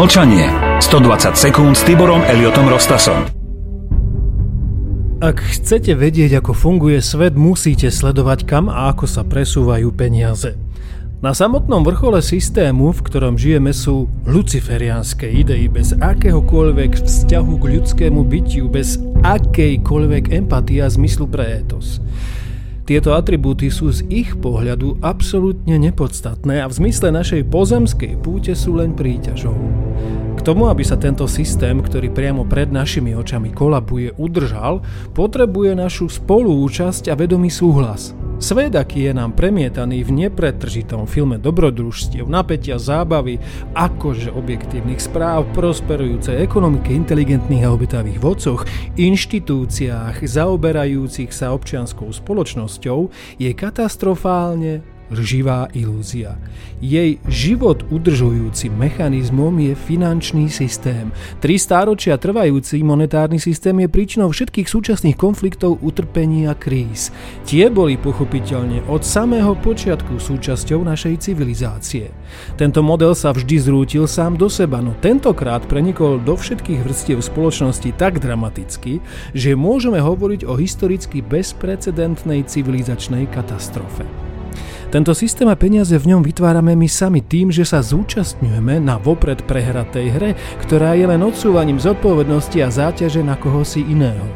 Mlčanie. 120 sekúnd s Tiborom Eliotom Rostasom. Ak chcete vedieť, ako funguje svet, musíte sledovať, kam a ako sa presúvajú peniaze. Na samotnom vrchole systému, v ktorom žijeme, sú luciferiánske idei bez akéhokoľvek vzťahu k ľudskému bytiu, bez akejkoľvek empatie a zmyslu pre etos. Tieto atribúty sú z ich pohľadu absolútne nepodstatné a v zmysle našej pozemskej púte sú len príťažou. K tomu, aby sa tento systém, ktorý priamo pred našimi očami kolabuje, udržal, potrebuje našu spolúčasť a vedomý súhlas – Svet, je nám premietaný v nepretržitom filme dobrodružstiev, napätia, zábavy, akože objektívnych správ, prosperujúcej ekonomike, inteligentných a obetavých vodcoch, inštitúciách zaoberajúcich sa občianskou spoločnosťou, je katastrofálne živá ilúzia. Jej život udržujúcim mechanizmom je finančný systém. Tri stáročia trvajúci monetárny systém je príčinou všetkých súčasných konfliktov, utrpení a kríz. Tie boli pochopiteľne od samého počiatku súčasťou našej civilizácie. Tento model sa vždy zrútil sám do seba, no tentokrát prenikol do všetkých vrstiev spoločnosti tak dramaticky, že môžeme hovoriť o historicky bezprecedentnej civilizačnej katastrofe. Tento systém a peniaze v ňom vytvárame my sami tým, že sa zúčastňujeme na vopred prehratej hre, ktorá je len odsúvaním zodpovednosti a záťaže na kohosi iného.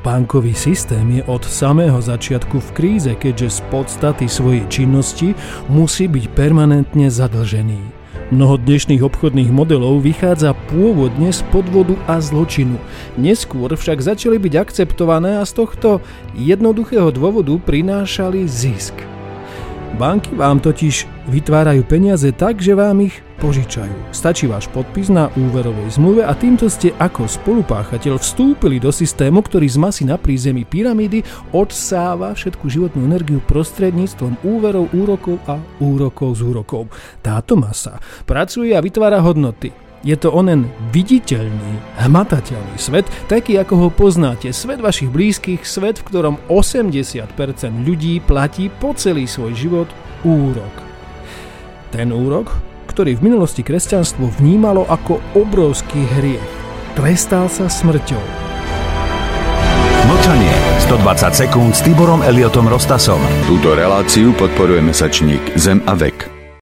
Bankový systém je od samého začiatku v kríze, keďže z podstaty svojej činnosti musí byť permanentne zadlžený. Mnoho dnešných obchodných modelov vychádza pôvodne z podvodu a zločinu. Neskôr však začali byť akceptované a z tohto jednoduchého dôvodu prinášali zisk. Banky vám totiž vytvárajú peniaze tak, že vám ich požičajú. Stačí váš podpis na úverovej zmluve a týmto ste ako spolupáchateľ vstúpili do systému, ktorý z masy na prízemí pyramídy odsáva všetku životnú energiu prostredníctvom úverov, úrokov a úrokov z úrokov. Táto masa pracuje a vytvára hodnoty. Je to onen viditeľný, hmatateľný svet, taký ako ho poznáte. Svet vašich blízkych, svet, v ktorom 80% ľudí platí po celý svoj život úrok. Ten úrok, ktorý v minulosti kresťanstvo vnímalo ako obrovský hriech, trestal sa smrťou. Mlčanie. 120 sekúnd s Tiborom Eliotom Rostasom. Túto reláciu podporuje mesačník Zem a vek.